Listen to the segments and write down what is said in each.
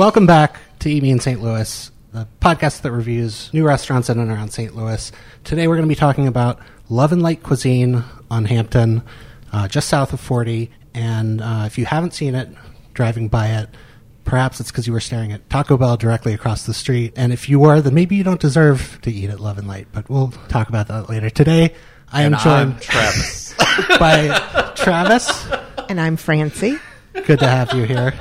Welcome back to Eat Me in St. Louis, the podcast that reviews new restaurants in and around St. Louis. Today we're going to be talking about Love and Light Cuisine on Hampton, uh, just south of 40. And uh, if you haven't seen it, driving by it, perhaps it's because you were staring at Taco Bell directly across the street. And if you were, then maybe you don't deserve to eat at Love and Light. But we'll talk about that later. Today, I am And joined I'm Travis. by Travis. And I'm Francie. Good to have you here.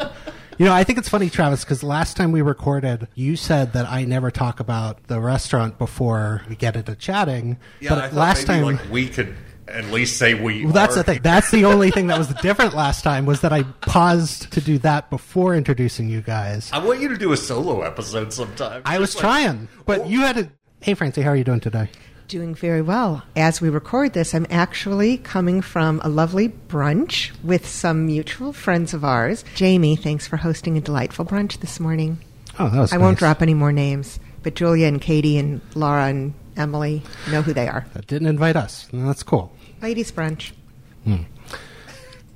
You know, I think it's funny, Travis, because last time we recorded, you said that I never talk about the restaurant before we get into chatting. Yeah, I but last maybe, time, like, we could at least say we. well, that's the thing. That's the only thing that was different last time was that I paused to do that before introducing you guys. I want you to do a solo episode sometime. I was like- trying, but you had to. Hey, Francie, how are you doing today? Doing very well. As we record this, I'm actually coming from a lovely brunch with some mutual friends of ours. Jamie, thanks for hosting a delightful brunch this morning. Oh, that was. I won't drop any more names, but Julia and Katie and Laura and Emily know who they are. That didn't invite us. That's cool. Ladies' brunch.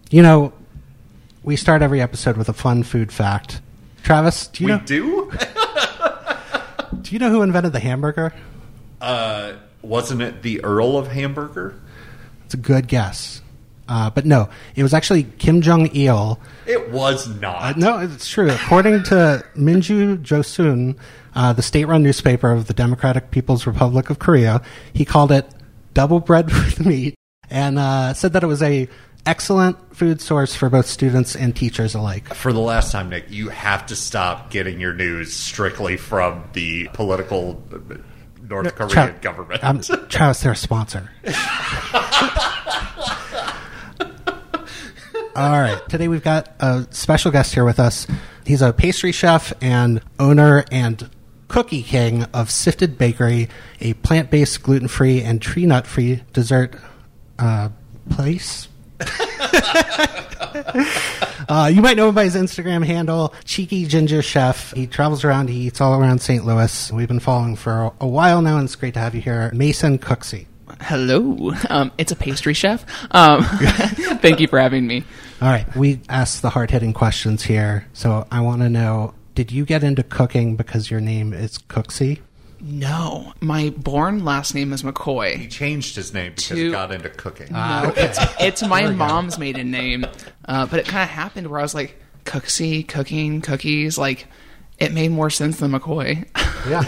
You know, we start every episode with a fun food fact. Travis, do you We know? do? Do you know who invented the hamburger? Uh, wasn't it the Earl of Hamburger? It's a good guess. Uh, but no, it was actually Kim Jong Il. It was not. Uh, no, it's true. According to Minju Joseon, uh, the state-run newspaper of the Democratic People's Republic of Korea, he called it double bread with meat, and uh, said that it was a excellent food source for both students and teachers alike. For the last time, Nick, you have to stop getting your news strictly from the political North Korean Tra- government. Um, Travis, they're a sponsor. All right. Today we've got a special guest here with us. He's a pastry chef and owner and cookie king of Sifted Bakery, a plant based, gluten free, and tree nut free dessert uh, place. Uh, you might know him by his Instagram handle, Cheeky Ginger Chef. He travels around, he eats all around St. Louis. We've been following for a, while now, and it's great to have you here. Mason Cooksey. Hello. Um, it's a pastry chef. Um, thank you for having me. All right, we ask the hard hitting questions here. So I want to know did you get into cooking because your name is Cooksey? No, my born last name is McCoy. he changed his name because he got into cooking. Ah. No, it's it's my mom's maiden name, uh, but it kind of happened where I was like Cooksy, cooking, cookies. Like it made more sense than McCoy. Yeah.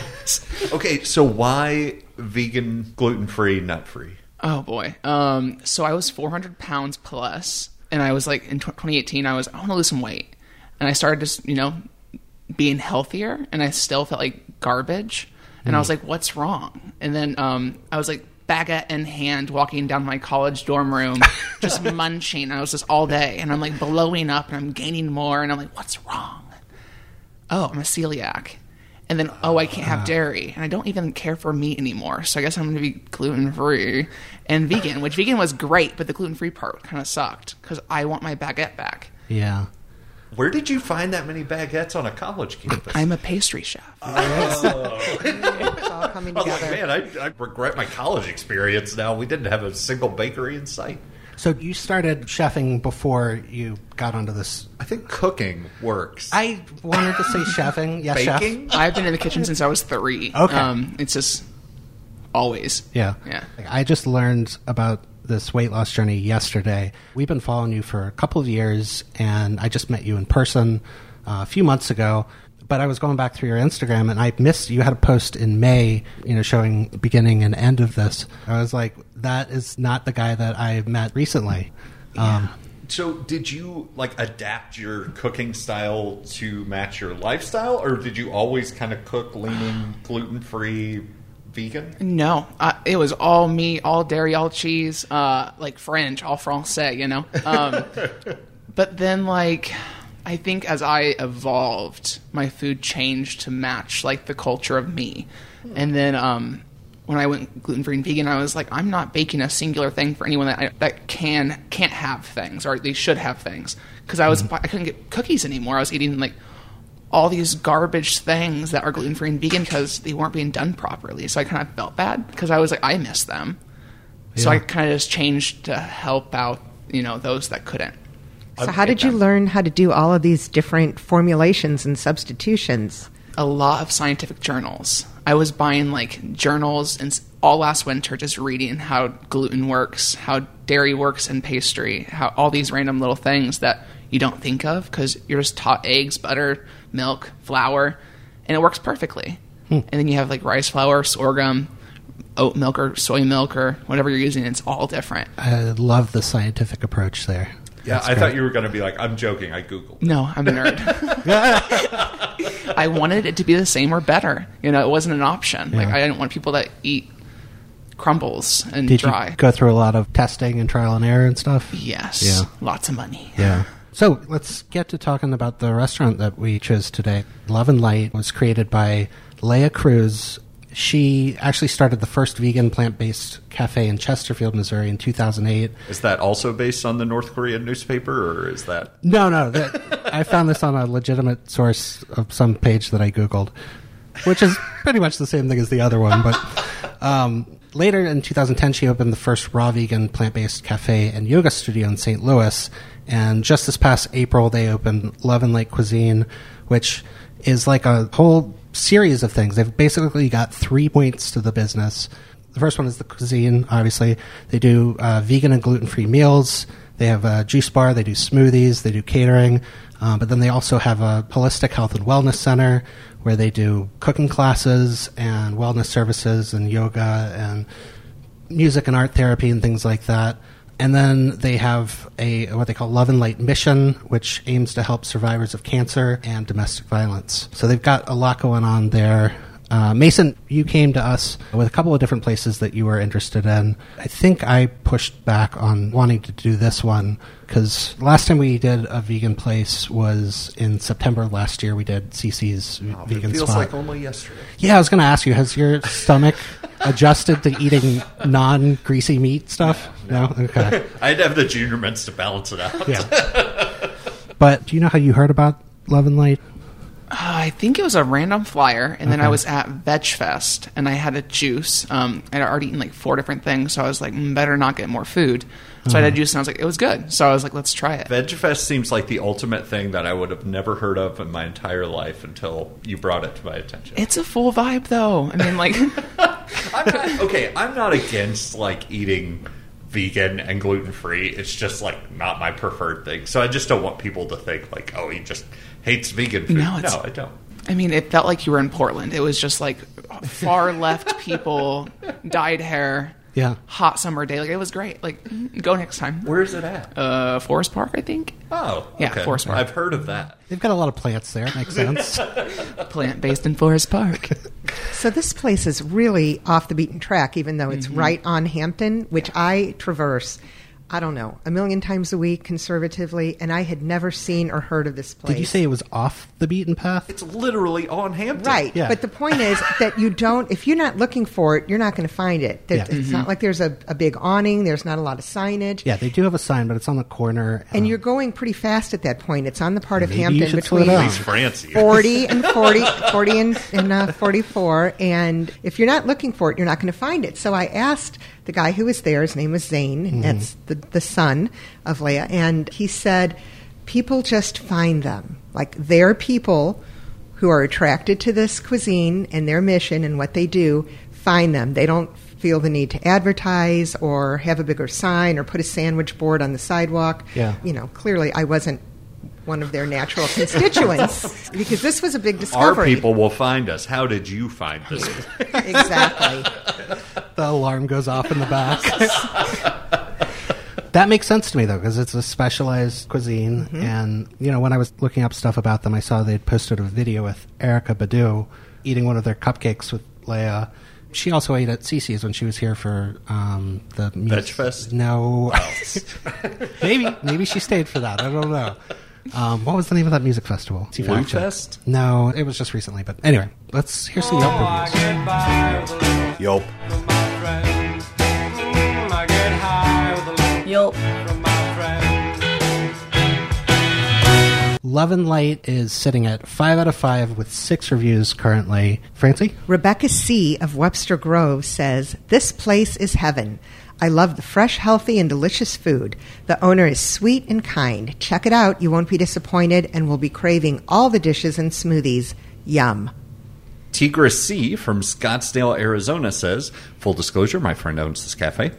okay, so why vegan, gluten free, nut free? oh boy. Um, so I was 400 pounds plus, and I was like in tw 2018. I was I want to lose some weight, and I started just you know being healthier, and I still felt like garbage. And I was like, "What's wrong?" And then um, I was like, baguette in hand, walking down my college dorm room, just munching. I was just all day, and I'm like blowing up, and I'm gaining more, and I'm like, "What's wrong?" Oh, I'm a celiac. And then, oh, I can't have dairy, and I don't even care for meat anymore. So I guess I'm going to be gluten free and vegan, which vegan was great, but the gluten free part kind of sucked because I want my baguette back. Yeah. Where did you find that many baguettes on a college campus? I'm a pastry chef. It's all coming I was like, together. man, I, I regret my college experience now. We didn't have a single bakery in sight. So you started chefing before you got onto this. I think cooking works. I wanted to say chefing. Yes, Baking? chef. I've been in the kitchen since I was three. Okay. Um, it's just always. Yeah. Yeah. Like, I just learned about this weight loss journey yesterday. We've been following you for a couple of years, and I just met you in person uh, a few months ago. But I was going back through your Instagram, and I missed you had a post in May, you know, showing beginning and end of this. I was like, that is not the guy that I met recently. Um, So, did you like adapt your cooking style to match your lifestyle, or did you always kind of cook leaning gluten free, vegan? No, uh, it was all meat, all dairy, all cheese, uh, like French, all français, you know. Um, but then, like, I think as I evolved, my food changed to match like the culture of me. And then um, when I went gluten free and vegan, I was like, I'm not baking a singular thing for anyone that I, that can can't have things or they should have things because I was I couldn't get cookies anymore. I was eating like all these garbage things that are gluten free and vegan because they weren't being done properly. So I kind of felt bad because I was like, I miss them. So I kind of just changed to help out, you know, those that couldn't. So, how take did you that. learn how to do all of these different formulations and substitutions? a lot of scientific journals. I was buying like journals and all last winter just reading how gluten works, how dairy works in pastry, how all these random little things that you don't think of because you're just taught eggs, butter, milk, flour, and it works perfectly. Hmm. And then you have like rice flour, sorghum, oat milk or soy milk or whatever you're using. It's all different. I love the scientific approach there. Yeah, That's I great. thought you were going to be like, I'm joking. I Googled. No, I'm a nerd. I wanted it to be the same or better. You know, it wasn't an option. Like I didn't want people that eat crumbles and Did dry. you go through a lot of testing and trial and error and stuff? yes, Yeah. lots of money. Yeah. So let's get to talking about the restaurant that we chose today. Love and Light was created by Leah Cruz. She actually started the first vegan plant based cafe in Chesterfield, Missouri in 2008. Is that also based on the North Korean newspaper, or is that? No, no. That, I found this on a legitimate source of some page that I Googled, which is pretty much the same thing as the other one. But um, later in 2010, she opened the first raw vegan plant based cafe and yoga studio in St. Louis. And just this past April, they opened Love and Light Cuisine, which is like a whole series of things. They've basically got three points to the business. The first one is the cuisine, obviously. They do uh, vegan and gluten free meals. They have a juice bar, they do smoothies, they do catering, uh, but then they also have a holistic health and wellness center where they do cooking classes and wellness services and yoga and music and art therapy and things like that. And then they have a what they call Love and Light Mission, which aims to help survivors of cancer and domestic violence. So they've got a lot going on there. Uh, Mason, you came to us with a couple of different places that you were interested in. I think I pushed back on wanting to do this one because last time we did a vegan place was in September last year. We did CC's Oh, vegan it feels spot. like only yesterday. Yeah, I was going to ask you, has your stomach adjusted to eating non greasy meat stuff? No? Okay. I had to have the junior mints to balance it out. Yeah. But do you know how you heard about Love and Light? Uh, I think it was a random flyer, and then I was at Veg Fest, and I had a juice. Um, I'd already eaten like four different things, so I was like, mm, better not get more food. So I had a juice, and I was like, it was good. So I was like, let's try it. VegFest seems like the ultimate thing that I would have never heard of in my entire life until you brought it to my attention. It's a full vibe, though. I mean, like, I'm not, okay, I'm not against like eating vegan and gluten free. It's just like not my preferred thing. So I just don't want people to think like, oh, he just hates vegan food. No, it's- no I don't. I mean, it felt like you were in Portland. It was just like far left people, dyed hair, Yeah. hot summer day. Like it was great. Like, go next time. Where is it at? Uh, Forest Park, I think. oh, yeah. Forest Park. I've heard of that. They've got a lot of plants there. Makes sense. Plant based in Forest Park. So this place is really off the beaten track, even though Mm-hmm. it's right on Hampton, which I traverse. I don't know a million times a week conservatively, and I had never seen or heard of this place. Did you say it was off the beaten path? It's literally on Hampton. Right, Yeah. but the point is that you don't. If you're not looking for it, you're not going to find it. That- Yeah. It's not like there's a, a big awning. There's not a lot of signage. Yeah, they do have a sign, but it's on the corner. And um, you're going pretty fast at that point. It's on the part of Hampton should between down. He's Francie. 40 and 40, 40 and, and uh, 44. And if you're not looking for it, you're not going to find it. So I asked the guy who was there, his name was Zane, and mm-hmm. that's the, the son of Leah, and he said, people just find them. Like they're people who are attracted to this cuisine and their mission and what they do, find them. They don't feel the need to advertise or have a bigger sign or put a sandwich board on the sidewalk. Yeah. You know, clearly I wasn't one of their natural constituents because this was a big discovery. Our people will find us. How did you find this? exactly. the alarm goes off in the back. that makes sense to me though, because it's a specialized cuisine. Mm-hmm. And you know, when I was looking up stuff about them, I saw they'd posted a video with Erykah Badu eating one of their cupcakes with Leah. She also ate at Cece's when she was here for um, the mus- Fest? No, maybe maybe she stayed for that. I don't know. Um, what was the name of that music festival? See if I Blue actually- Fest? No, it was just recently. But anyway, let's hear some Yelp reviews. Yelp. Yup. Love and Light is sitting at five out of five with six reviews currently. Francie? Rebecca C. of Webster Grove says, This place is heaven. I love the fresh, healthy, and delicious food. The owner is sweet and kind. Check it out. You won't be disappointed and will be craving all the dishes and smoothies. Yum. Tigris C from Scottsdale, Arizona says, full disclosure, my friend owns this cafe.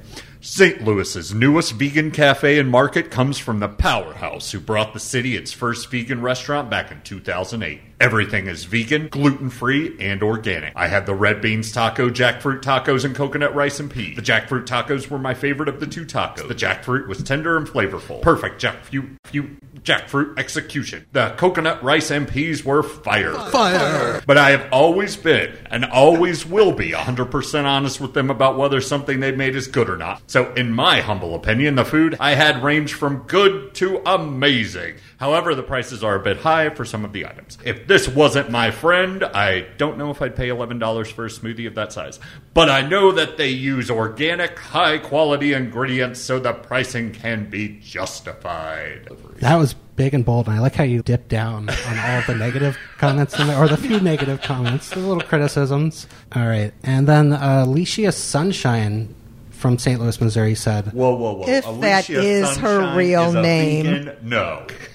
St. Louis's newest vegan cafe and market comes from the powerhouse who brought the city its first vegan restaurant back in 2008. Everything is vegan, gluten free, and organic. I had the red beans taco, jackfruit tacos, and coconut rice and peas. The jackfruit tacos were my favorite of the two tacos. The jackfruit was tender and flavorful. Perfect jackfruit, few, jackfruit execution. The coconut rice and peas were fire. Fire. But I have always been and always will be 100% honest with them about whether something they made is good or not. So, in my humble opinion, the food I had ranged from good to amazing. However, the prices are a bit high for some of the items. If this wasn't my friend, I don't know if I'd pay $11 for a smoothie of that size. But I know that they use organic, high quality ingredients so the pricing can be justified. That was big and bold, and I like how you dipped down on all of the negative comments in there, or the few negative comments, the little criticisms. All right, and then uh, Alicia Sunshine from St. Louis, Missouri said, Whoa, whoa, whoa. If that is her real is a name. vegan? No.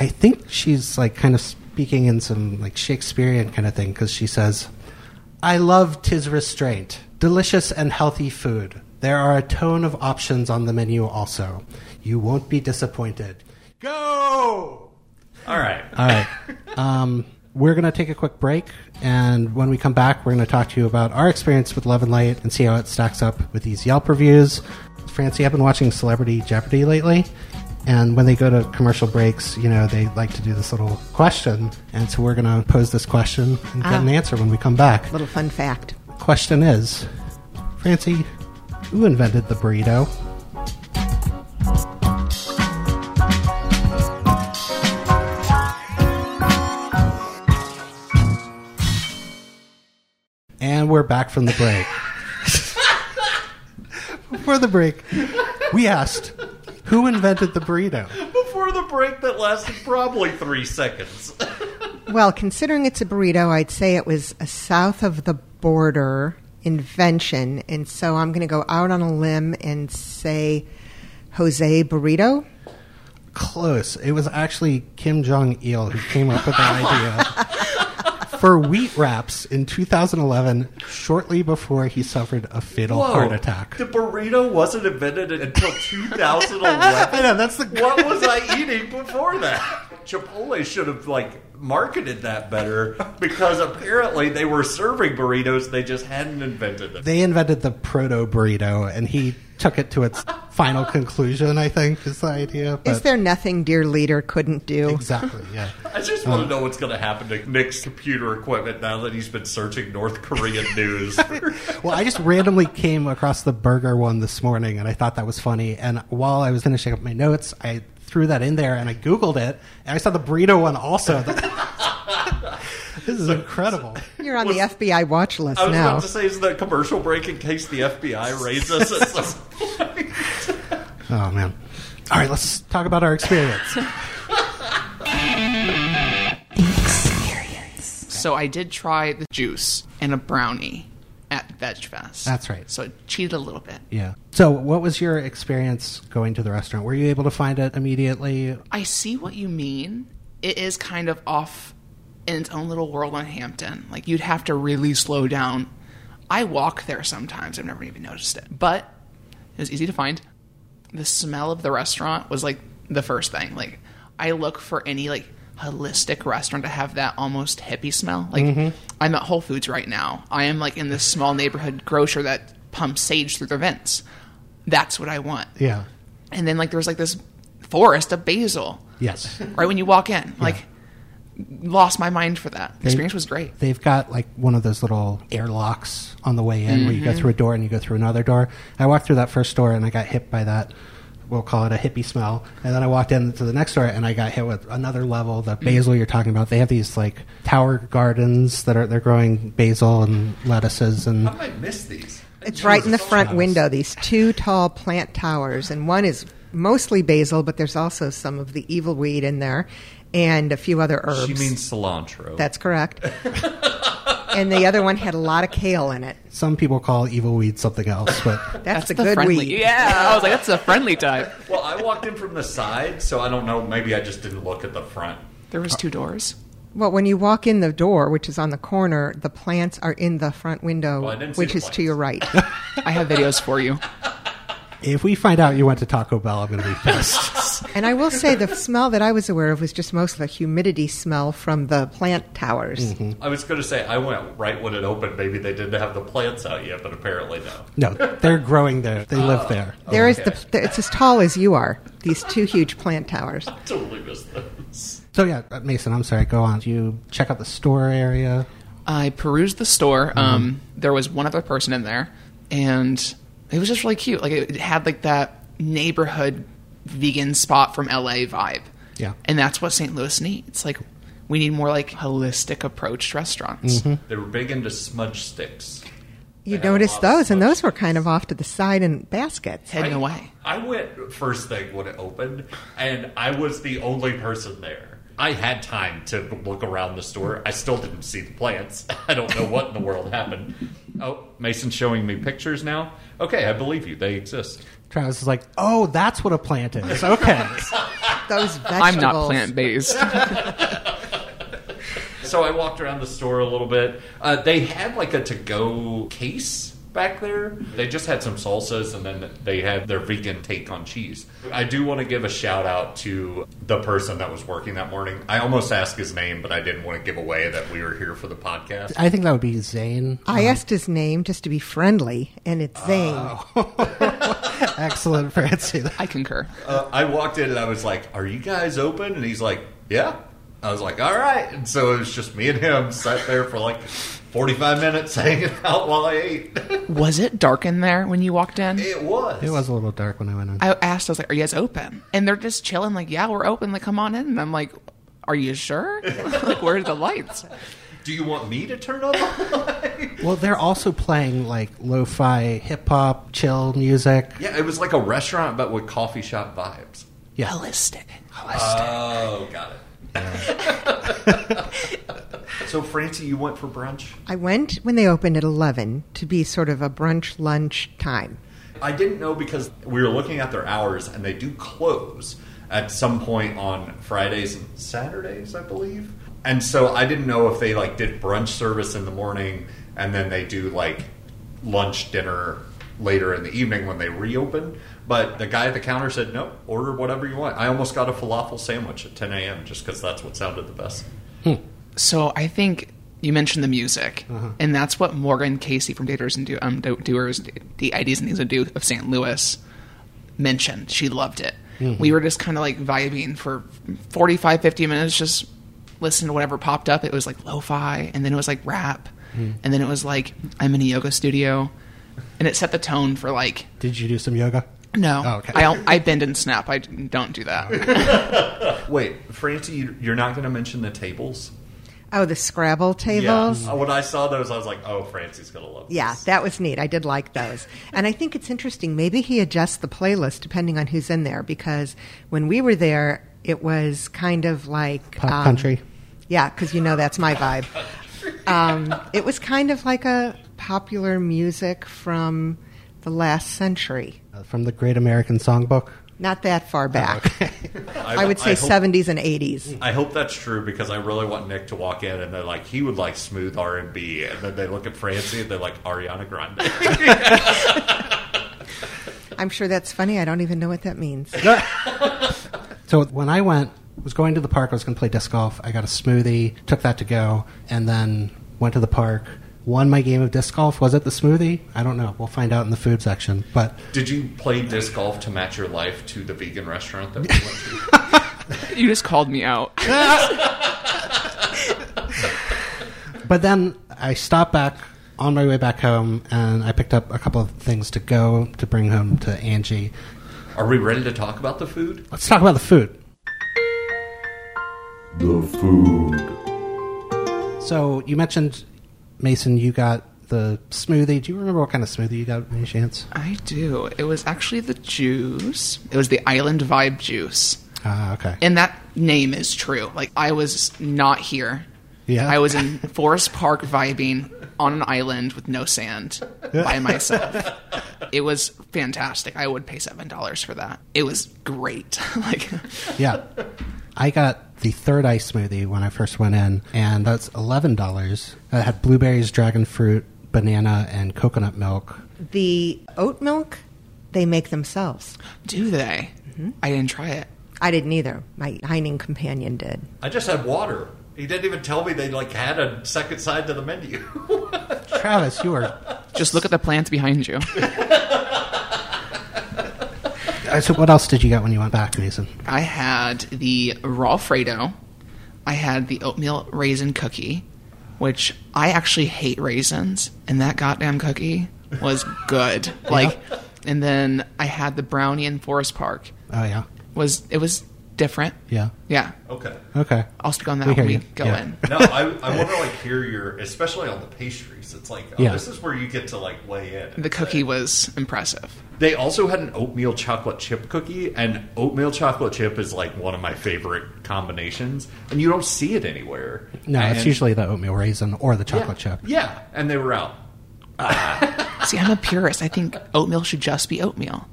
I think she's like kind of speaking in some like Shakespearean kind of thing because she says, I love tis restraint, delicious and healthy food. There are a ton of options on the menu also. You won't be disappointed. Go! All right. All right. Um, we're going to take a quick break, and when we come back, we're going to talk to you about our experience with Love and Light and see how it stacks up with these Yelp reviews. Francie, I've been watching Celebrity Jeopardy lately, and when they go to commercial breaks, you know, they like to do this little question, and so we're going to pose this question and get Ah. an answer when we come back. Little fun fact. Question is, Francie, who invented the burrito? And we're back from the break. Before the break, we asked, who invented the burrito? Before the break that lasted probably three seconds. Well, considering it's a burrito, I'd say it was a south of the border invention. And so I'm going to go out on a limb and say Jose Burrito. Close. It was actually Kim Jong Il who came up with that idea for wheat wraps in 2011, shortly before he suffered a fatal heart attack. The burrito wasn't invented until 2011. I know that's the what was I eating before that? Chipotle should have like marketed that better because apparently they were serving burritos, they just hadn't invented them. They invented the proto burrito, and he took it to its final conclusion. I think is the idea. But Is there nothing dear leader couldn't do? exactly? Yeah. I just want to know what's going to happen to Nick's computer equipment now that he's been searching North Korean news. Well, I just randomly came across the burger one this morning, and I thought that was funny. And while I was finishing up my notes, I threw that in there and I googled it, and I saw the burrito one also. This is incredible. You're on the FBI watch list now. I was now. about to say, is the commercial break in case the FBI raids us at some point? Oh man! All right, let's talk about our experience. Experience. So I did try the juice and a brownie at Veg Fest. That's right. So I cheated a little bit. Yeah. So, what was your experience going to the restaurant? Were you able to find it immediately? I see what you mean. It is kind of off in its own little world on Hampton. Like you'd have to really slow down. I walk there sometimes. I've never even noticed it, but it was easy to find. The smell of the restaurant was like the first thing. Like I look for any like holistic restaurant to have that almost hippie smell. Like mm-hmm. I'm at Whole Foods right now. I am like in this small neighborhood grocer that pumps sage through their vents. That's what I want Yeah. and then like there was like this forest of basil Yes. right when you walk in like lost my mind for that The experience was great They've got like one of those little airlocks on the way in where you go Mm-hmm. through a door and you go through another door. I walked through that first door and I got hit by that. We'll call it a hippie smell. And then I walked into the next door and I got hit with another level. The basil you're talking about. They have these like tower gardens that are they're growing basil and lettuces and I might miss these. It's right in the front window, these two tall plant towers, and one is mostly basil, but there's also some of the evil weed in there and a few other herbs. She means cilantro. That's correct. and the other one had a lot of kale in it. Some people call evil weed something else, but That's, the, the good friendly. weed. Yeah, I was like, that's a friendly type. Well, I walked in from the side, so I don't know. Maybe I just didn't look at the front. There was two doors. Well, when you walk in the door, which is on the corner, the plants are in the front window, Well, I didn't see which the is to your right. I have videos for you. If we find out you went to Taco Bell, I'm going to be pissed. and I will say the smell that I was aware of was just mostly a humidity smell from the plant towers. I was going to say I went right when it opened. Maybe they didn't have the plants out yet, but apparently no. no, they're growing there. They live there. There is okay. the, it's as tall as you are. These two huge plant towers. Totally missed those. So yeah, uh, Mason, I'm sorry. Go on. Do you check out the store area? I perused the store. Um, there was one other person in there, and it was just really cute. Like it, it had like that neighborhood vegan spot from LA vibe. Yeah. and that's what St. Louis needs. Like we need more like holistic approach restaurants. Mm-hmm. They were big into smudge sticks. You They noticed those, and those were kind of off to the side in baskets. Hidden I- away. I went first thing when it opened, and I was the only person there. I had time to look around the store. I still didn't see the plants. I don't know what in the world happened. Oh, Mason's showing me pictures now. Okay, I believe you. They exist. Travis is like, oh, that's what a plant is. Okay. Those vegetables. I'm not plant based. So I walked around the store a little bit. Uh, they had like a to-go case back there. They just had some salsas, and then they had their vegan take on cheese. I do want to give a shout out to the person that was working that morning. I almost asked his name, but I didn't want to give away that we were here for the podcast. I think that would be Zane. I asked his name just to be friendly, and it's Zane. Excellent, Francie. I concur. Uh, I walked in and I was like, "Are you guys open?" And he's like, "Yeah." I was like, "All right." And so it was just me and him sat there for like forty-five minutes hanging out while I ate. Was it dark in there when you walked in? it was. It was a little dark when I went in. I asked, I was like, "Are you guys open?" And they're just chilling, like, "Yeah, we're open. Like, come on in." And I'm like, "Are you sure? like, where are the lights?" Do you want me to turn on the light? Well, they're also playing like lo-fi, hip hop, chill music. Yeah, it was like a restaurant, but with coffee shop vibes. Yeah. Holistic. Oh, got it. So, Francie, you went for brunch? I went when they opened at 11 to be sort of a brunch lunch time. I didn't know because we were looking at their hours, and they do close at some point on Fridays and Saturdays, I believe. And so I didn't know if they like did brunch service in the morning, and then they do like lunch, dinner later in the evening when they reopen. But the guy at the counter said, "No, order whatever you want." I almost got a falafel sandwich at 10 a.m. just because that's what sounded the best. Hmm. So I think you mentioned the music, uh-huh. and that's what Morgan Casey from Daters and Do- um, Do- Doers, the IDs and Things to Do of St. Louis mentioned. She loved it. Mm-hmm. We were just kind of like vibing for 45, 50 minutes, just listening to whatever popped up. It was like lo-fi, and then it was like rap, mm-hmm. and then it was like I'm in a yoga studio, and it set the tone for like Did you do some yoga? No, Oh, okay. I don't, I bend and snap. I don't do that. Wait, Francie, you- you're not going to mention the tables? Oh, the Scrabble tables? Uh, When I saw those, I was like, "Oh, Francie's going to love." Yeah, this. that was neat. I did like those. And I think it's interesting. Maybe he adjusts the playlist depending on who's in there because when we were there, it was kind of like. Pop um, country. Yeah, because you know that's my vibe. Um, it was kind of like a popular music from the last century. Uh, from the Great American Songbook. Not that far back. I, I would say hope- 70s and 80s. I hope that's true because I really want Nick to walk in and they're like, he would like smooth R and B, and then they look at Francie and they're like Ariana Grande. I'm sure that's funny. I don't even know what that means. So when I went, was going to the park. I was going to play disc golf. I got a smoothie, took that to go, and then went to the park. Won my game of disc golf. Was it the smoothie? I don't know. We'll find out in the food section. But Did you play disc golf to match your life to the vegan restaurant that we went to? you just called me out. but then I stopped back on my way back home, and I picked up a couple of things to go to bring home to Angie. Are we ready to talk about the food? Let's talk about the food. The food. So you mentioned Mason. You got the smoothie. Do you remember what kind of smoothie you got? Any chance? I do. It was actually the juice. It was the Island Vibe juice. Ah, okay. And that name is true. Like I was not here Yeah. I was in Forest Park vibing on an island with no sand by myself. It was fantastic. I would pay seven dollars for that. It was great. like Yeah. I got the third ice smoothie when I first went in, and that's eleven dollars. Uh, it had blueberries, dragon fruit, banana, and coconut milk. The oat milk they make themselves. Do they? Mm-hmm. I didn't try it. I didn't either. My dining companion did. I just had water. He didn't even tell me they like had a second side to the menu. Travis, you are Just look at the plants behind you. So, what else did you get when you went back, Mason? I had the raw Fredo. I had the oatmeal raisin cookie, which I actually hate raisins, and that goddamn cookie was good. Like, and then I had the brownie in Forest Park. Oh yeah, Was it was different? yeah. Yeah, okay. Okay. I'll speak on that We when hear we you. go Yeah. in. No, I, I want to like hear your, especially on the pastries. It's like, oh, Yeah. this is where you get to like weigh in. The cookie was impressive. They also had an oatmeal chocolate chip cookie, and oatmeal chocolate chip is like one of my favorite combinations, and you don't see it anywhere. No, it's And- usually the oatmeal raisin or the chocolate yeah, chip. Yeah, and they were out. See, I'm a purist. I think oatmeal should just be oatmeal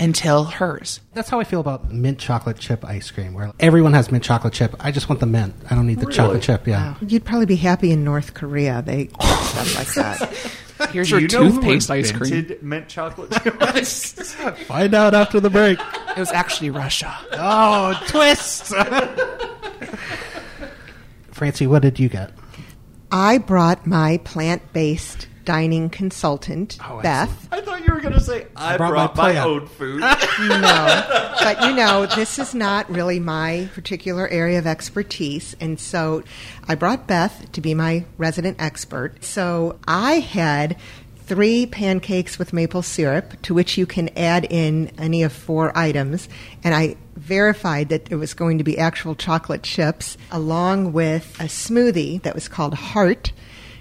until hers. That's how I feel about mint chocolate chip ice cream, where everyone has mint chocolate chip. I just want the mint. I don't need the Really? chocolate chip. Yeah. You'd probably be happy in North Korea. They do stuff like that. Here's Do your you toothpaste ice cream. mint chocolate chip? Find out after the break. It was actually Russia. oh, twist! Francie, what did you get? I brought my plant based dining consultant, Oh, Beth. I thought you were going to say I, brought brought, my my, own food. No, but you know, this is not really my particular area of expertise. And so I brought Beth to be my resident expert. So I had three pancakes with maple syrup, to which you can add in any of four items. And I verified that it was going to be actual chocolate chips, along with a smoothie that was called Heart.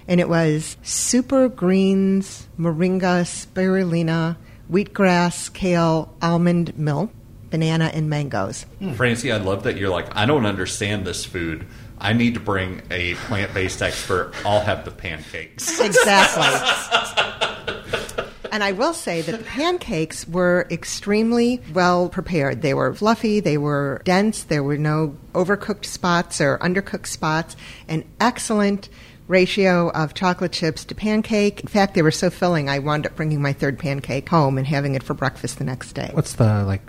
And it was super greens, moringa, spirulina, wheatgrass, kale, almond milk, banana, and mangoes. Hmm. Francie, I love that you're like, I don't understand this food. I need to bring a plant based expert. I'll have the pancakes. Exactly. and I will say that the pancakes were extremely well prepared. They were fluffy, they were dense, there were no overcooked spots or undercooked spots, an excellent ratio of chocolate chips to pancake. In fact, they were so filling, I wound up bringing my third pancake home and having it for breakfast the next day. What's the like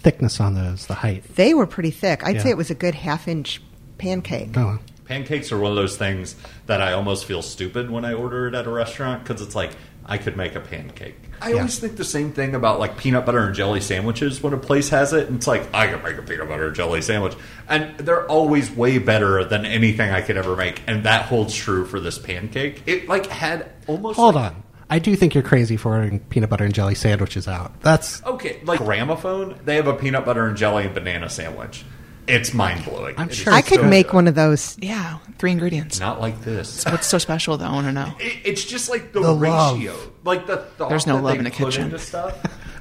thickness on those? The height? They were pretty thick. I'd Yeah. say it was a good half inch pancake. Oh, Pancakes are one of those things that I almost feel stupid when I order it at a restaurant because it's like I could make a pancake. I Yeah. always think the same thing about like peanut butter and jelly sandwiches when a place has it. And it's like I could make a peanut butter and jelly sandwich, and they're always way better than anything I could ever make. And that holds true for this pancake. It like had almost hold like- on. I do think you're crazy for ordering peanut butter and jelly sandwiches out. That's Okay, like gramophone, they have a peanut butter and jelly and banana sandwich. It's mind blowing. I'm sure I could good. make one of those. Yeah, three ingredients. Not like this. What's so special though? I want to know. It, it's just like the, The love. ratio, like the thought There's no that love they in the put kitchen. into stuff.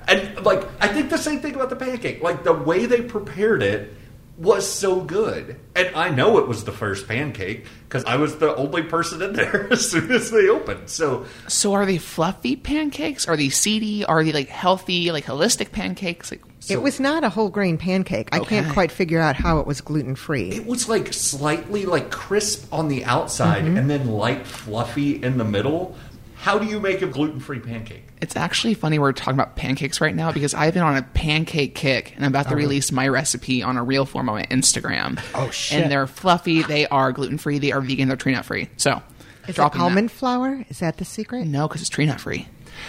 And like, I think the same thing about the pancake. Like the way they prepared it was so good, and I know it was the first pancake because I was the only person in there as soon as they opened. So So are they fluffy pancakes? Are they seedy? Are they like healthy, like holistic pancakes? Like it was not a whole grain pancake. I can't quite figure out how it was gluten free. it was like slightly like crisp on the outside Mm-hmm. and then light fluffy in the middle. How do you make a gluten free pancake? it's actually funny we're talking about pancakes right now because I've been on a pancake kick and I'm about to release my recipe on a real form on my Instagram. Oh, shit. And they're fluffy. They are gluten free. They are vegan. They're tree nut free. So Is it dropping that. almond flour? Is that the secret? No, because it's tree nut free.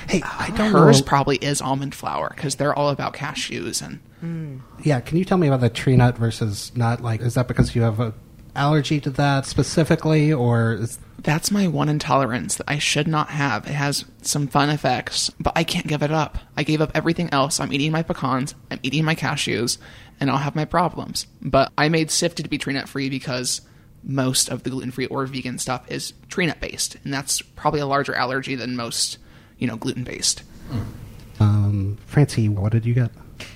Hey, uh, I don't Hers know. probably is almond flour because they're all about cashews and hmm. yeah, can you tell me about the tree nut versus not? Like, is that because you have a allergy to that specifically, or is That's my one intolerance that I should not have. It has some fun effects, but I can't give it up. I gave up everything else. I'm eating my pecans, I'm eating my cashews, and I'll have my problems. But I made Sifted to be tree nut free because most of the gluten free or vegan stuff is tree nut based, and that's probably a larger allergy than most, you know, gluten based. um, Francie? What did you get?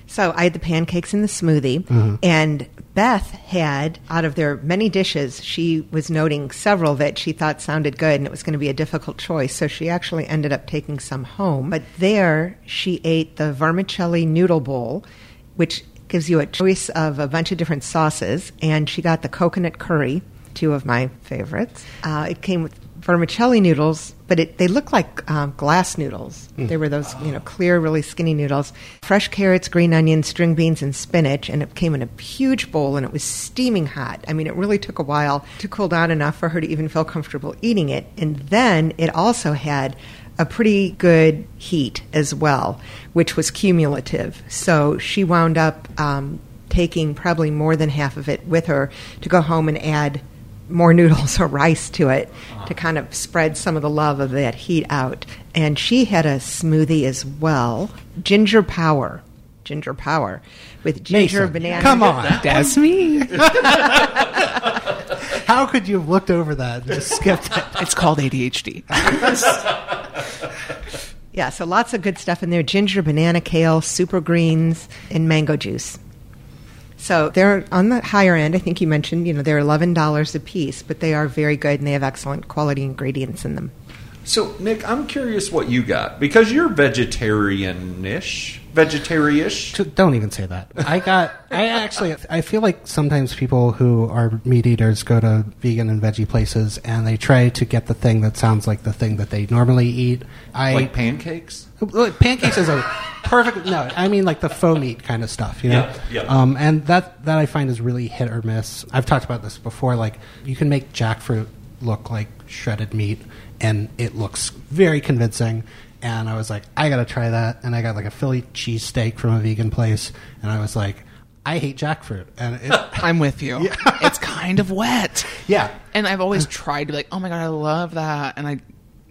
So I had the pancakes and the smoothie, and Beth had, out of their many dishes, she was noting several that she thought sounded good, and it was going to be a difficult choice. So she actually ended up taking some home. But there, she ate the vermicelli noodle bowl, which gives you a choice of a bunch of different sauces, and she got the coconut curry, two of my favorites. Uh, it came with vermicelli noodles, but it, they look like um, glass noodles. They were those, you know, clear, really skinny noodles. Fresh carrots, green onions, string beans, and spinach, and it came in a huge bowl, and it was steaming hot. I mean, it really took a while to cool down enough for her to even feel comfortable eating it. And then it also had a pretty good heat as well, which was cumulative. So she wound up um, taking probably more than half of it with her to go home and add more noodles or rice to it to kind of spread some of the love of that heat out. And she had a smoothie as well, ginger power, ginger power with ginger Mason, banana. Come on. That's me. How could you have looked over that and just skipped it? It's called ADHD. Yeah, so lots of good stuff in there: ginger, banana, kale, super greens, and mango juice. So they're on the higher end. I think you mentioned, you know, they're eleven dollars a piece, but they are very good and they have excellent quality ingredients in them. So, Nick, I'm curious what you got because you're vegetarian-ish, vegetarian-ish. Don't even say that. I got. I actually. I feel like sometimes people who are meat eaters go to vegan and veggie places and they try to get the thing that sounds like the thing that they normally eat. I Like pancakes. Pancakes is a perfect. No, I mean like the faux meat kind of stuff. You know. Yeah, yeah. Um, and that that I find is really hit or miss. I've talked about this before. Like you can make jackfruit look like shredded meat, and it looks very convincing. And I was like, I gotta try that. And I got like a Philly cheesesteak from a vegan place, and I was like, I hate jackfruit, and it, I'm with you. It's kind of wet. yeah, And I've always tried to be like, oh my god, I love that, and I,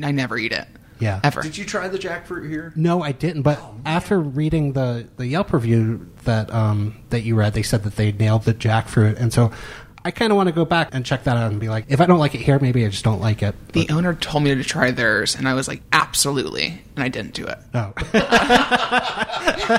I never eat it. Yeah. ever. Did you try the jackfruit here? No, I didn't. But after reading the, the Yelp review that um, that you read, they said that they nailed the jackfruit, and so I kind of want to go back and check that out and be like, if I don't like it here, maybe I just don't like it. The owner told me to try theirs, and I was like, absolutely, and I didn't do it. No,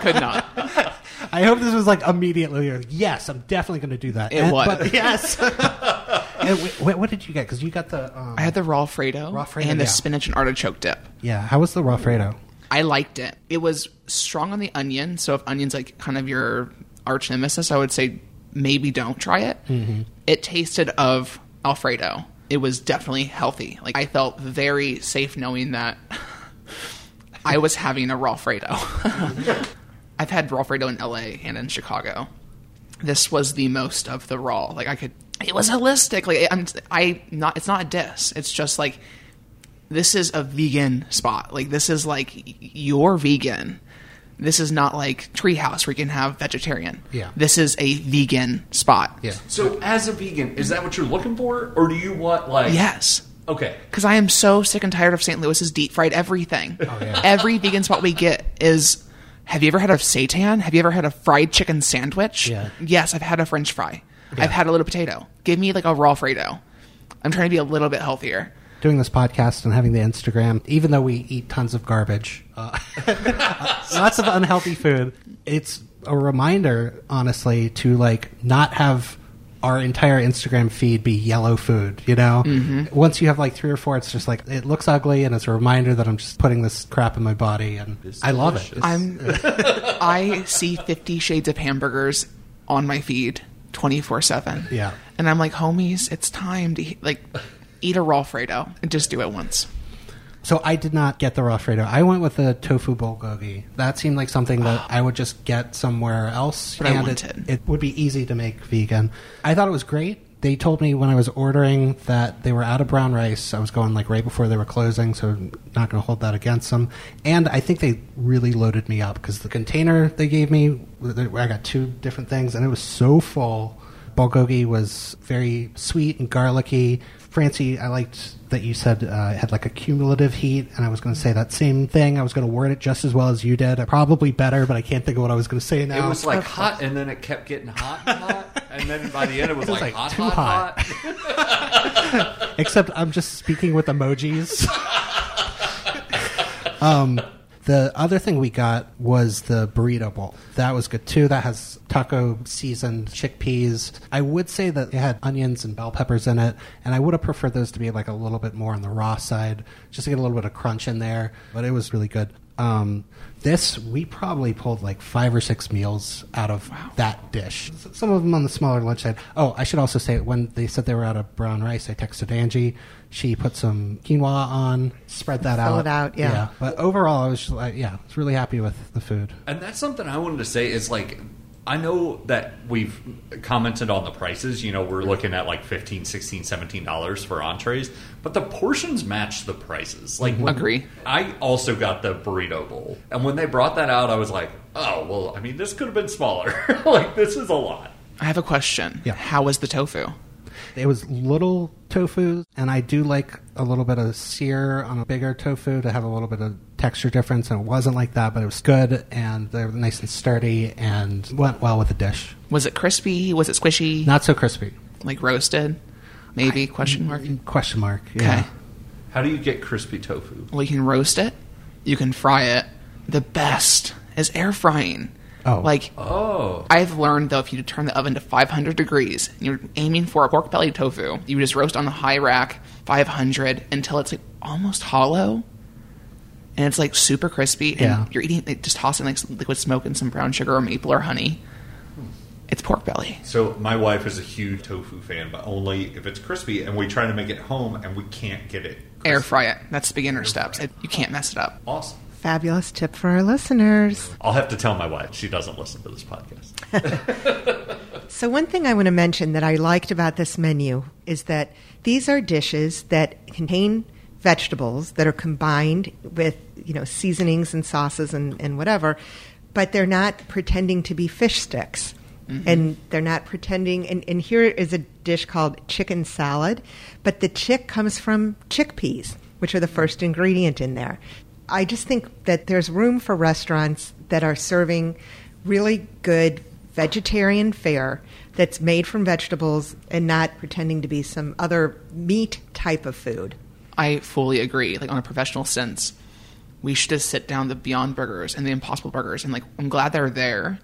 Could not. I hope this was like immediately. Yes, I'm definitely going to do that. It And- was. But yes. and wait, what did you get? Because you got the. Um, I had the raw Fredo, Raw Fredo, and the yeah. spinach and artichoke dip. yeah. How was the raw Fredo? I liked it. It was strong on the onion, so if onion's like kind of your arch nemesis, I would say maybe don't try it. Mm-hmm. It tasted of Alfredo. It was definitely healthy. Like I felt very safe knowing that I was having a raw Fredo. I've had raw Fredo in LA and in Chicago. This was the most of the raw. Like I could. It was holistic. Like I'm. I not. It's not a diss. It's just like this is a vegan spot. Like this is like you're vegan. This is not like Treehouse where you can have vegetarian. Yeah. This is a vegan spot. Yeah. So, as a vegan, is that what you're looking for, or do you want like? Yes. Okay. Because I am so sick and tired of St. Louis's deep fried everything. Oh, yeah. Every vegan spot we get is. Have you ever had a seitan? Have you ever had a fried chicken sandwich? Yeah. Yes, I've had a French fry. I've had a little potato. Give me like a raw Fredo. I'm trying to be a little bit healthier. Doing this podcast and having the Instagram, even though we eat tons of garbage, uh, lots of unhealthy food, it's a reminder, honestly, to like not have our entire Instagram feed be yellow food. You know, once you have like three or four, it's just like it looks ugly, and it's a reminder that I'm just putting this crap in my body, and It's I love it. delicious. It's- I'm I see 50 shades of hamburgers on my feed 24/7. Yeah. And I'm like, "Homies, it's time to eat, like eat a raw Fredo and just do it once." So I did not get the raw Fredo. I went with the tofu bulgogi. That seemed like something that ah. I would just get somewhere else, But I and wanted. it, it would be easy to make vegan. I thought it was great. They told me when I was ordering that they were out of brown rice. I was going like right before they were closing, so I'm not going to hold that against them. And I think they really loaded me up because the container they gave me, I got two different things, and it was so full. Bulgogi was very sweet and garlicky. Francie, I liked that you said uh, it had like a cumulative heat, and I was going to say that same thing. I was going to word it just as well as you did, probably better, but I can't think of what I was going to say now. It was like hot, and then it kept getting hot and hot, and then by the end it was, like, like hot, too hot, hot. hot. except I'm just speaking with emojis. um, The other thing we got was the burrito bowl. That was good too. That has taco seasoned chickpeas. I would say that it had onions and bell peppers in it, and I would have preferred those to be like a little bit more on the raw side, just to get a little bit of crunch in there. But it was really good. Um, this we probably pulled like five or six meals out of that dish. Some of them on the smaller lunch side. Oh, I should also say when they said they were out of brown rice, I texted Angie. She put some quinoa on, spread that Fill out. it out, yeah. But overall, I was just like, yeah, I was really happy with the food. And that's something I wanted to say is like I know that we've commented on the prices, you know, we're looking at like 15, 16, 17 dollars for entrees, but the portions match the prices. Like when- Agree. I also got the burrito bowl. And when they brought that out, I was like, "Oh, well, I mean, this could have been smaller. like this is a lot." I have a question. Yeah. How was the tofu? It was little tofu, and I do like a little bit of sear on a bigger tofu to have a little bit of texture difference. And it wasn't like that, but it was good, and they were nice and sturdy, and went well with the dish. Was it crispy? Was it squishy? Not so crispy. like roasted? Maybe? question mark. Mm, question mark. Yeah. Okay. How do you get crispy tofu? Well, you can roast it. You can fry it. The best is air frying. Oh. Like Oh. I've learned though, if you turn the oven to 500 degrees and you're aiming for a pork belly tofu, you just roast on the high rack 500 until it's like almost hollow, and it's like super crispy. And Yeah. you're eating like, just tossing like some liquid smoke and some brown sugar or maple or honey. It's pork belly. So my wife is a huge tofu fan, but only if it's crispy, and we try to make it home, and we can't get it. Air fry it. That's the beginner steps. It, you can't mess it up. Awesome. Fabulous tip for our listeners. I'll have to tell my wife. She doesn't listen to this podcast. So, one thing I want to mention that I liked about this menu is that these are dishes that contain vegetables that are combined with, you know, seasonings and sauces and, and whatever, but they're not pretending to be fish sticks. Mm-hmm. And they're not pretending. And, and here is a dish called chicken salad, but the chick comes from chickpeas, which are the first ingredient in there. I just think that there's room for restaurants that are serving really good vegetarian fare that's made from vegetables and not pretending to be some other meat type of food. I fully agree. Like on a professional sense, we should just sit down the Beyond Burgers and the Impossible Burgers, and like I'm glad they're there,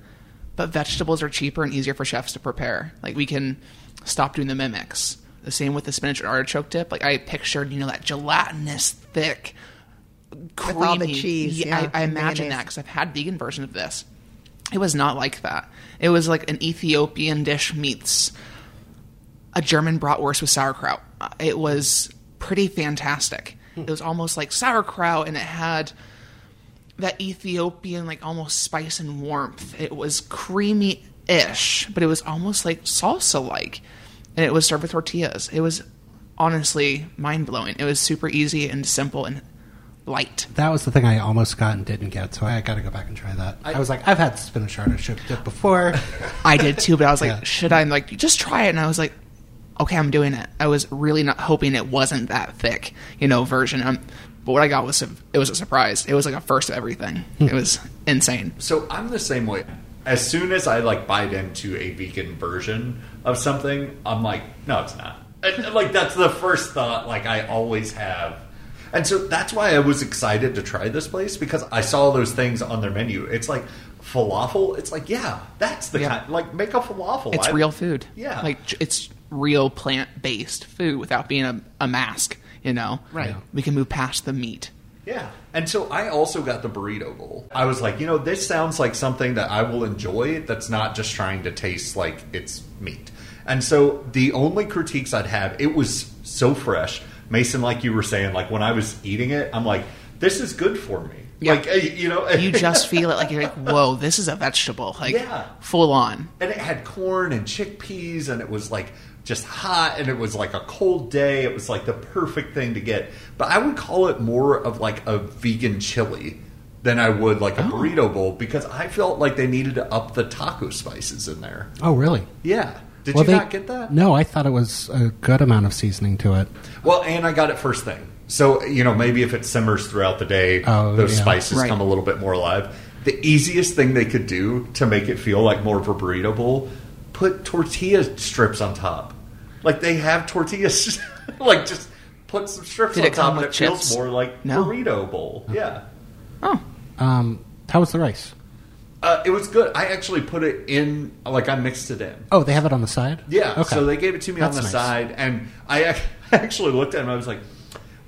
but vegetables are cheaper and easier for chefs to prepare. Like we can stop doing the mimics. The same with the spinach and artichoke dip. Like I pictured, you know, that gelatinous, thick, creamy. all the cheese, yeah, I, I imagine mayonnaise. that because I've had vegan version of this. It was not like that. It was like an Ethiopian dish meets a German bratwurst with sauerkraut. Uh, It was pretty fantastic. It was almost like sauerkraut, and it had that Ethiopian like almost spice and warmth. It was creamy-ish, but it was almost like salsa-like, and it was served with tortillas. It was honestly mind-blowing. It was super easy and simple and light. That was the thing I almost got and didn't get, so I got to go back and try that. I, was like, I've had spinach artichoke dip before. I did too, but I was like, Yeah. should I? I'm like, just try it. And I was like, okay, I'm doing it. I was really not hoping it wasn't that thick, you know, version. Um, but what I got was a, it was a surprise. It was like a first of everything. it was insane. So I'm the same way. As soon as I like bite into a vegan version of something, I'm like, no, it's not. And, like that's the first thought like I always have. And so that's why I was excited to try this place because I saw those things on their menu. It's like falafel. It's like, yeah, that's the Yeah. kind. Like make a falafel. It's I- real food. Yeah. like it's real plant based food without being a, a mask. You know, Right. Yeah. We can move past the meat. Yeah. And so I also got the burrito bowl. I was like, you know, this sounds like something that I will enjoy that's not just trying to taste like it's meat. And so the only critiques I'd have, it was so fresh. Mason, like you were saying, like when I was eating it, I'm like, this is good for me. Yeah. Like, you know, You just feel it like you're like, whoa, this is a vegetable. Like Yeah. full on. and it had corn and chickpeas and it was like just hot and it was like a cold day it was like the perfect thing to get but i would call it more of like a vegan chili than i would like a oh. burrito bowl because i felt like they needed to up the taco spices in there oh, really? yeah did Well, you they- not get that No, I thought it was a good amount of seasoning to it. well and i got it first thing so you know maybe if it simmers throughout the day Oh, those yeah. spices Right. come a little bit more alive the easiest thing they could do to make it feel like more of a burrito bowl put tortilla strips on top like they have tortillas like just put some strips Did on top and with it feels more like No. burrito bowl yeah Oh, Um, how was the rice? Uh, it was good. I actually put it in, like I mixed it in. Oh, they have it on the side. Yeah. Okay. So they gave it to me That's on the nice. side, and I ac- actually looked at him. I was like,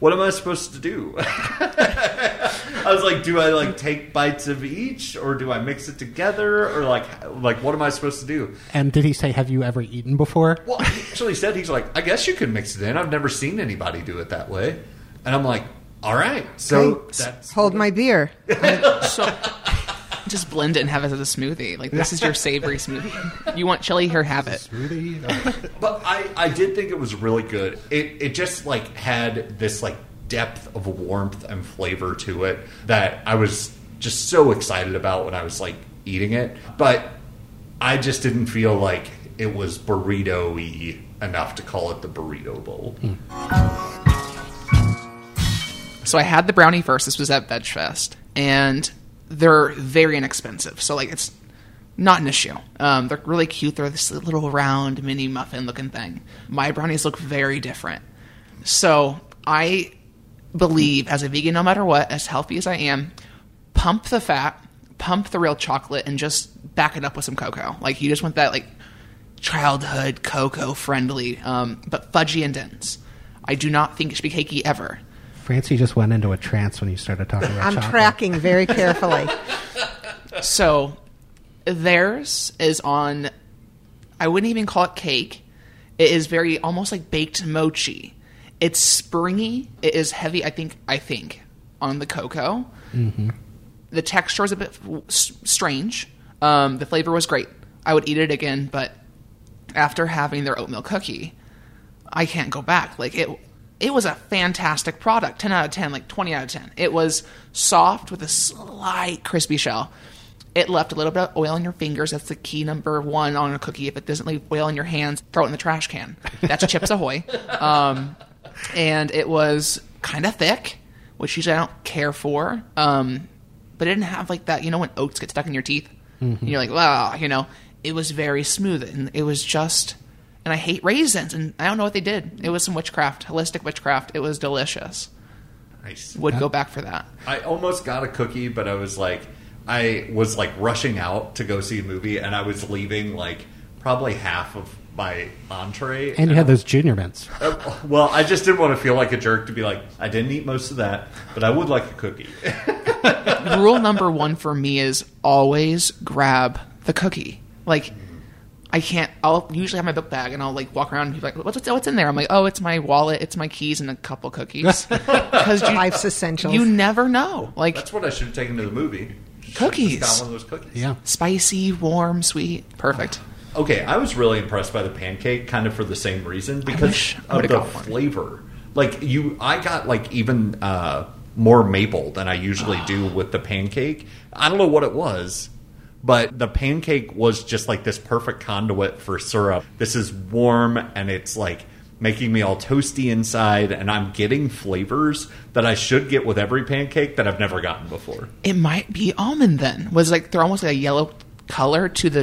"What am I supposed to do?" I was like, "Do I like take bites of each, or do I mix it together, or like, like what am I supposed to do?" And did he say, "Have you ever eaten before"? Well, he actually said he's like, "I guess you can mix it in. I've never seen anybody do it that way," and I'm like, "All right." So Okay. that's Hold my beer. So just blend it and have it as a smoothie. Like this is your savory smoothie. You want chili? Here, have it. Smoothie. But I, I did think it was really good. It it just like had this like depth of warmth and flavor to it that I was just so excited about when I was like eating it. But I just didn't feel like it was burrito y enough to call it the burrito bowl. Hmm. So I had the brownie first. This was at Veg Fest, and they're very inexpensive. So like it's not an issue. Um, they're really cute. They're this little round mini muffin looking thing. My brownies look very different. So I believe, as a vegan, no matter what, as healthy as I am, pump the fat, pump the real chocolate, and just back it up with some cocoa. Like you just want that like childhood cocoa friendly, um, but fudgy and dense. I do not think it should be cakey ever. Francie just went into a trance when you started talking about I'm chocolate. tracking very carefully. So theirs is on. I wouldn't even call it cake. It is very almost like baked mochi. It's springy. It is heavy. I think. I think on the cocoa. The texture is a bit strange. Um, the flavor was great. I would eat it again, but after having their oatmeal cookie, I can't go back. Like it it was a fantastic product. 10 out of 10, like 20 out of 10. It was soft with a slight crispy shell. It left a little bit of oil in your fingers. That's the key number one on a cookie. If it doesn't leave oil in your hands, throw it in the trash can. That's Chips Ahoy. Um, and it was kind of thick, which usually I don't care for. Um, but it didn't have like that, you know, when oats get stuck in your teeth? And you're like, wow, you know, it was very smooth. And it was just, and I hate raisins. And I don't know what they did. It was some witchcraft, holistic witchcraft. It was delicious. Nice. Would go back for that. I almost got a cookie, but I was like, I was like rushing out to go see a movie, and I was leaving like probably half of my entree. And you had those junior mints. Uh, well, I just didn't want to feel like a jerk to be like, I didn't eat most of that, but I would like a cookie. Rule number one for me is always grab the cookie. Like, I can't. I'll usually have my book bag and I'll like walk around and be like, "What's what's in there?" I'm like, "Oh, it's my wallet, it's my keys, and a couple cookies." Because Life's essentials. you never know. Like That's what I should have taken to the movie. Just Cookies. Got one of those cookies. Yeah. spicy, warm, sweet, perfect. Okay, I was really impressed by the pancake, kind of for the same reason because wish I of the got flavor. Like you, I got like even uh, more maple than I usually do with the pancake. I don't know what it was, but the pancake was just like this perfect conduit for syrup. This is warm and it's like making me all toasty inside, and I'm getting flavors that I should get with every pancake that I've never gotten before. It might be almond then. Was like they're almost like a yellow color to the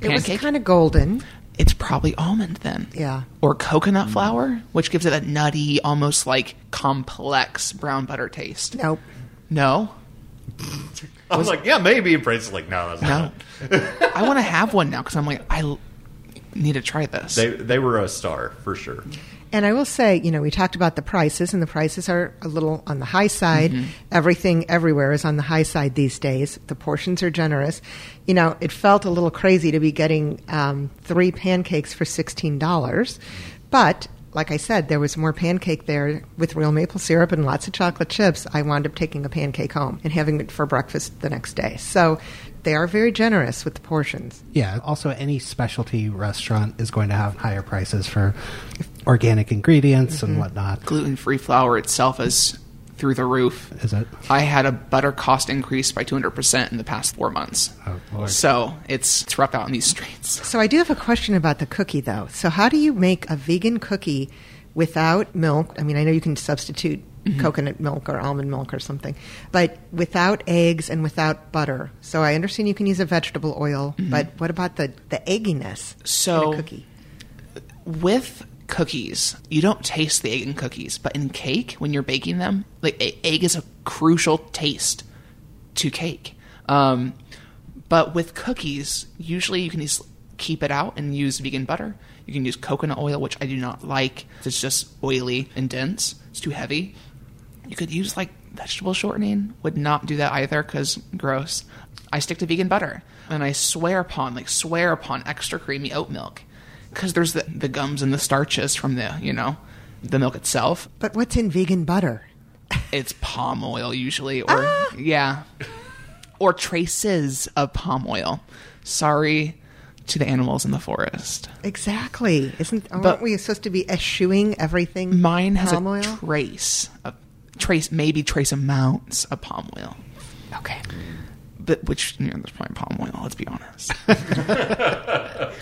it was pancake. kind of golden. it's probably almond then. Yeah. Or coconut mm. flour, which gives it a nutty, almost like complex brown butter taste. Nope. No, I was like, yeah, maybe. And Brace's like, no, that's no. not. I want to have one now because I'm like, I need to try this. They they were a star for sure. And I will say, you know, we talked about the prices, and the prices are a little on the high side. Everything everywhere is on the high side these days. The portions are generous. You know, it felt a little crazy to be getting um, three pancakes for $16. But, like I said, there was more pancake there with real maple syrup and lots of chocolate chips. I wound up taking a pancake home and having it for breakfast the next day. So they are very generous with the portions. Yeah. Also, any specialty restaurant is going to have higher prices for organic ingredients and mm-hmm. whatnot. Gluten free flour itself is through the roof. Is it? I had a butter cost increase by 200% in the past four months. Oh, Lord. So it's, it's rough out in these streets. So I do have a question about the cookie, though. So how do you make a vegan cookie without milk? I mean, I know you can substitute mm-hmm. coconut milk or almond milk or something, but without eggs and without butter. So I understand you can use a vegetable oil, mm-hmm. but what about the the egginess So- in a cookie? with cookies, you don't taste the egg in cookies, but in cake, when you're baking them, like egg is a crucial taste to cake. Um, but with cookies, usually you can just keep it out and use vegan butter. You can use coconut oil, which I do not like. It's just oily and dense. It's too heavy. You could use like vegetable shortening. Would not do that either because gross. I stick to vegan butter, and I swear upon, like swear upon, extra creamy oat milk because there's the the gums and the starches from the you know the milk itself. But what's in vegan butter? It's palm oil usually, or ah! yeah, or traces of palm oil. Sorry to the animals in the forest. Exactly. Isn't aren't But- we supposed to be eschewing everything? Mine has palm a oil. trace, a trace, maybe trace amounts of palm oil, okay. but which you know, there's probably palm oil. Let's be honest,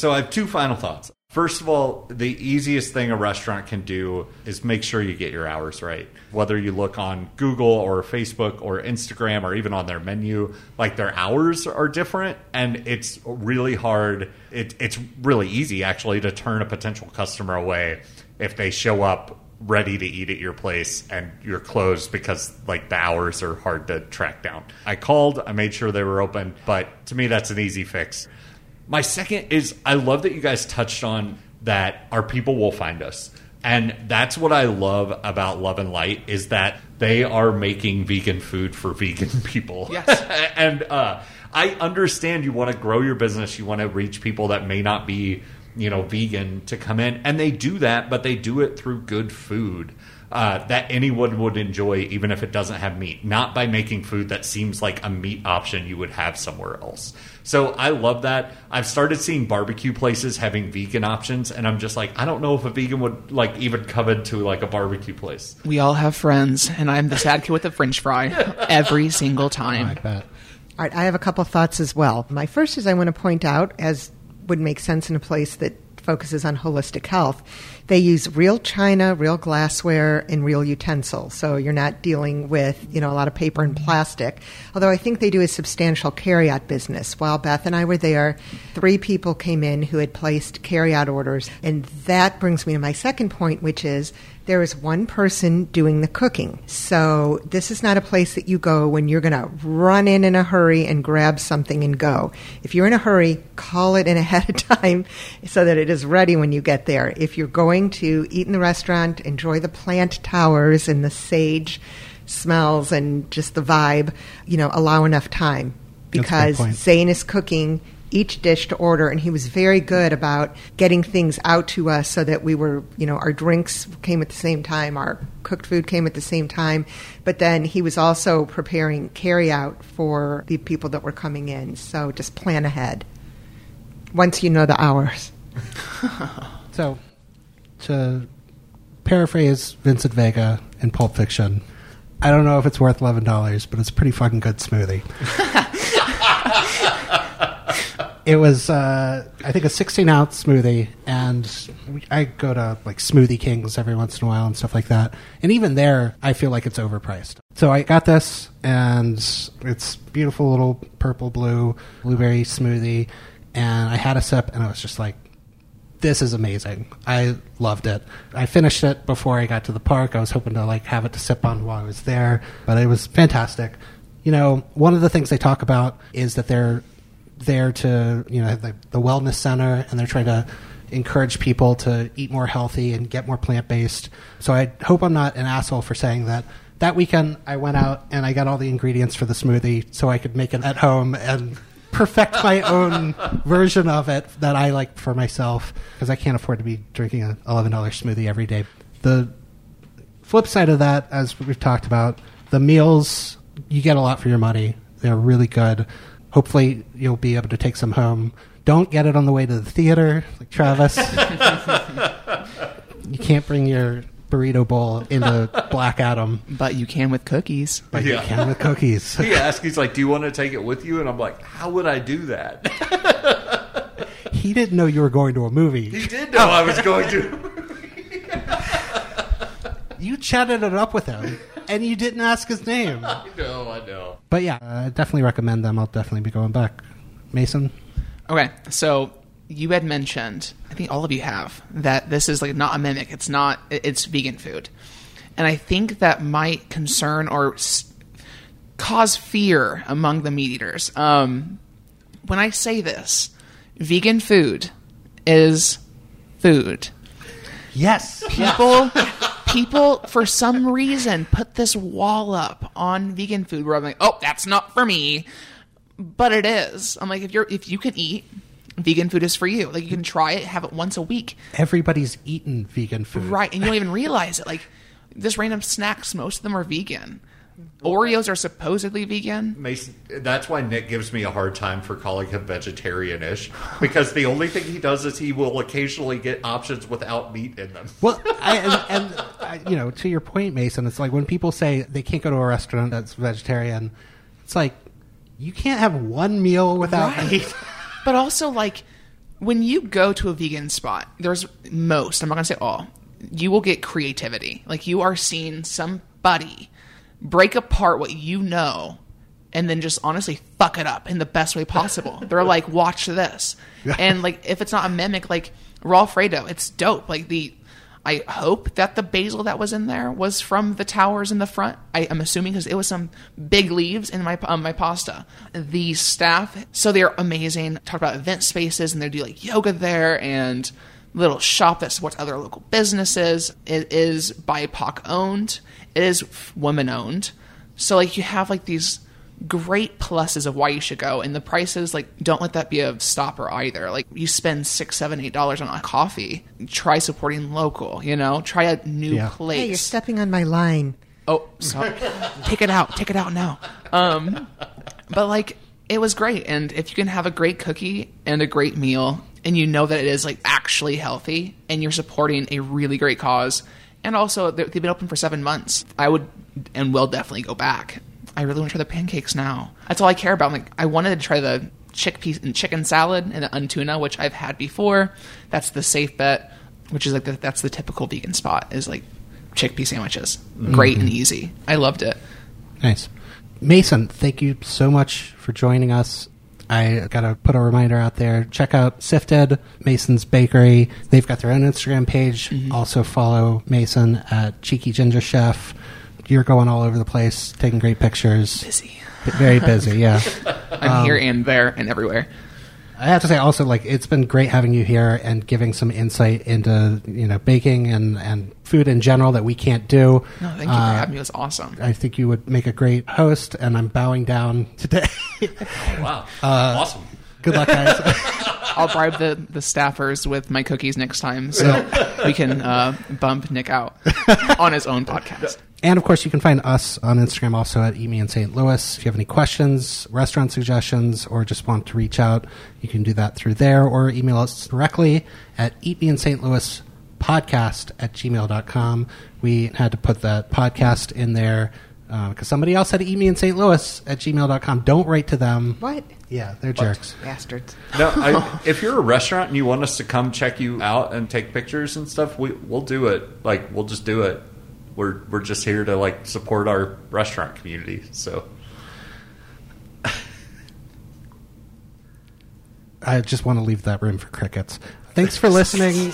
So I have two final thoughts. First of all, the easiest thing a restaurant can do is make sure you get your hours right. Whether you look on Google or Facebook or Instagram or even on their menu, like their hours are different and it's really hard. It, it's really easy actually to turn a potential customer away if they show up ready to eat at your place and you're closed because like the hours are hard to track down. I called, I made sure they were open, but to me that's an easy fix. My second is I love that you guys touched on that our people will find us. And that's what I love about Love and Light is that they are making vegan food for vegan people. Yes. and uh, I understand you want to grow your business, you want to reach people that may not be, you know, vegan to come in, and they do that, but they do it through good food. Uh, that anyone would enjoy, even if it doesn't have meat, not by making food that seems like a meat option you would have somewhere else. So I love that. I've started seeing barbecue places having vegan options, and I'm just like, I don't know if a vegan would like even come into like a barbecue place. We all have friends, and I'm the sad kid with the French fry every single time. like that. All right, I have a couple thoughts as well. My first is I want to point out, as would make sense in a place that focuses on holistic health, they use real china, real glassware, and real utensils. So you're not dealing with, you know, a lot of paper and plastic. Although I think they do a substantial carryout business. While Beth and I were there, three people came in who had placed carryout orders. And that brings me to my second point, which is there is one person doing the cooking. So this is not a place that you go when you're going to run in in a hurry and grab something and go. If you're in a hurry, call it in ahead of time so that it is ready when you get there. If you're going to eat in the restaurant, enjoy the plant towers and the sage smells and just the vibe, you know, allow enough time That's a good because. Zane is cooking each dish to order, and he was very good about getting things out to us so that we were, you know, our drinks came at the same time, our cooked food came at the same time. But then he was also preparing carry out for the people that were coming in. So just plan ahead once you know the hours. So, to paraphrase Vincent Vega in Pulp Fiction, I don't know if it's worth eleven dollars, but it's a pretty fucking good smoothie. it was, uh, I think, a sixteen ounce smoothie, and I go to like Smoothie Kings every once in a while and stuff like that. And even there, I feel like it's overpriced. So I got this, and it's beautiful little purple blue blueberry smoothie, and I had a sip, and I was just like this is amazing. I loved it. I finished it before I got to the park. I was hoping to like have it to sip on while I was there, but it was fantastic. You know, one of the things they talk about is that they're there to, you know, the, the wellness center and they're trying to encourage people to eat more healthy and get more plant based. So I hope I'm not an asshole for saying that. That weekend, I went out and I got all the ingredients for the smoothie so I could make it at home and perfect my own version of it that I like for myself because I can't afford to be drinking an eleven dollar smoothie every day. The flip side of that, as we've talked about, the meals you get a lot for your money. They're really good. Hopefully, you'll be able to take some home. Don't get it on the way to the theater, like Travis. you can't bring your burrito bowl into Black Adam, But you can with cookies. but you Yeah. can with cookies. He asked, he's like, "Do you want to take it with you?" And I'm like, "How would I do that?" he didn't know you were going to a movie. He did know I was going to. You chatted it up with him, and you didn't ask his name. I know, I know. But yeah, I definitely recommend them. I'll definitely be going back. Mason, Okay, so you had mentioned, I think all of you have, that this is like not a mimic. It's not. It's vegan food, and I think that might concern or s- cause fear among the meat eaters. Um, when I say this, vegan food is food. Yes. People, people, for some reason, put this wall up on vegan food where I'm like, oh, that's not for me, but it is. I'm like, if you're if you can eat, vegan food is for you. Like you can try it, have it once a week, Everybody's eaten vegan food. right? And you don't even realize it. Like this random snacks, most of them are vegan. Oreos are supposedly vegan. Mason, that's why Nick gives me a hard time for calling him vegetarian-ish because the only thing he does is he will occasionally get options without meat in them. Well, I, and, and I, you know, to your point, Mason, it's like when people say they can't go to a restaurant that's vegetarian, it's like you can't have one meal without Right. meat. But also, like, when you go to a vegan spot, there's most, I'm not going to say all, you will get creativity. Like, you are seeing somebody break apart what you know and then just honestly fuck it up in the best way possible. They're like, watch this. And, like, if it's not a mimic, like, raw Fredo, it's dope. Like, the. I hope that the basil that was in there was from the towers in the front. I am assuming because it was some big leaves in my um, my pasta. The staff, so they're amazing. Talk about event spaces and they do like yoga there and little shop that supports other local businesses. It is BIPOC owned. It is woman owned. So like you have like these great pluses of why you should go and the prices like don't let that be a stopper either like you spend six seven eight dollars on a coffee try supporting local you know try a new Yeah. place Hey, you're stepping on my line. oh sorry take it out take it out now um but like it was great and if you can have a great cookie and a great meal and you know that it is like actually healthy and you're supporting a really great cause and also they- they've been open for seven months i would and will definitely go back. I really want to try the pancakes now. That's all i care about I'm like i wanted to try the chickpea and chicken salad and the untuna which i've had before. That's the safe bet which is like the, that's the typical vegan spot is like chickpea sandwiches. Great and mm-hmm. easy. I loved it. Nice. Mason, thank you so much for joining us. I got to put a reminder out there. Check out Sifted, Mason's Bakery. They've got their own Instagram page. Mm-hmm. Also follow Mason at Cheeky Ginger Chef. You're going all over the place, taking great pictures. busy Very busy, yeah. i'm here um, and there and everywhere I have to say also like it's been great having you here and giving some insight into, you know, baking and and food in general that we can't do. no thank you for Uh, having me it was awesome I think you would make a great host and I'm bowing down today. Wow, Uh, awesome! Good luck guys. I'll bribe the, the staffers with my cookies next time so we can uh, bump Nick out on his own podcast. And of course, you can find us on Instagram also at Emi in St. Louis. If you have any questions, restaurant suggestions, or just want to reach out, you can do that through there or email us directly at Eat Me in St. Louis podcast at gmail.com. We had to put that podcast in there uh, because somebody else had Eat Me in St. Louis at gmail.com. Don't write to them. What? Yeah, they're jerks. Bastards. No, I, if you're a restaurant and you want us to come check you out and take pictures and stuff, we we'll do it. Like we'll just do it. We're we're just here to like support our restaurant community. So I just want to leave that room for crickets. Thanks for listening.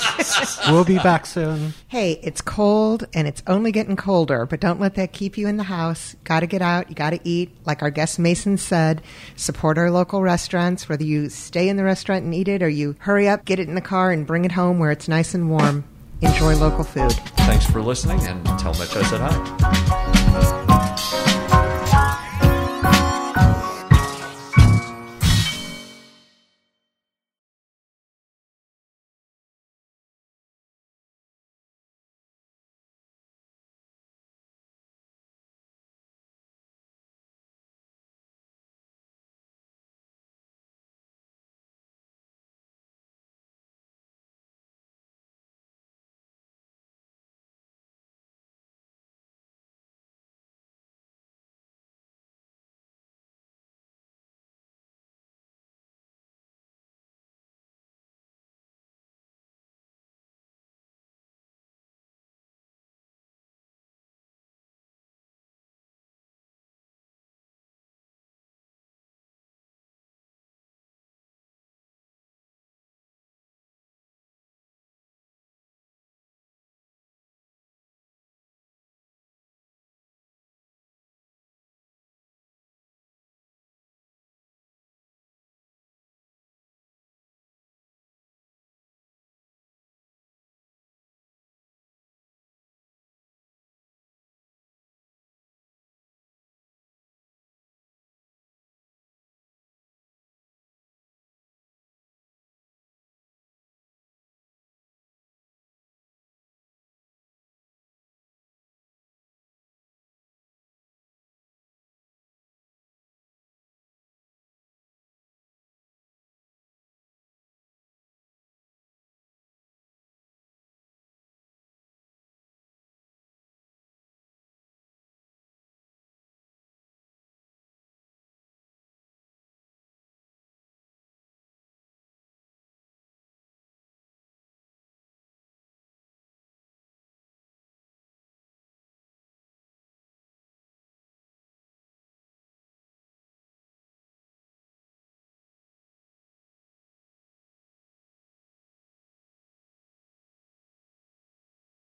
we'll be back soon. Hey, it's cold and it's only getting colder, but don't let that keep you in the house. Got to get out. You got to eat. Like our guest Mason said, support our local restaurants, whether you stay in the restaurant and eat it or you hurry up, get it in the car, and bring it home where it's nice and warm. Enjoy local food. thanks for listening and tell Mitch I said hi.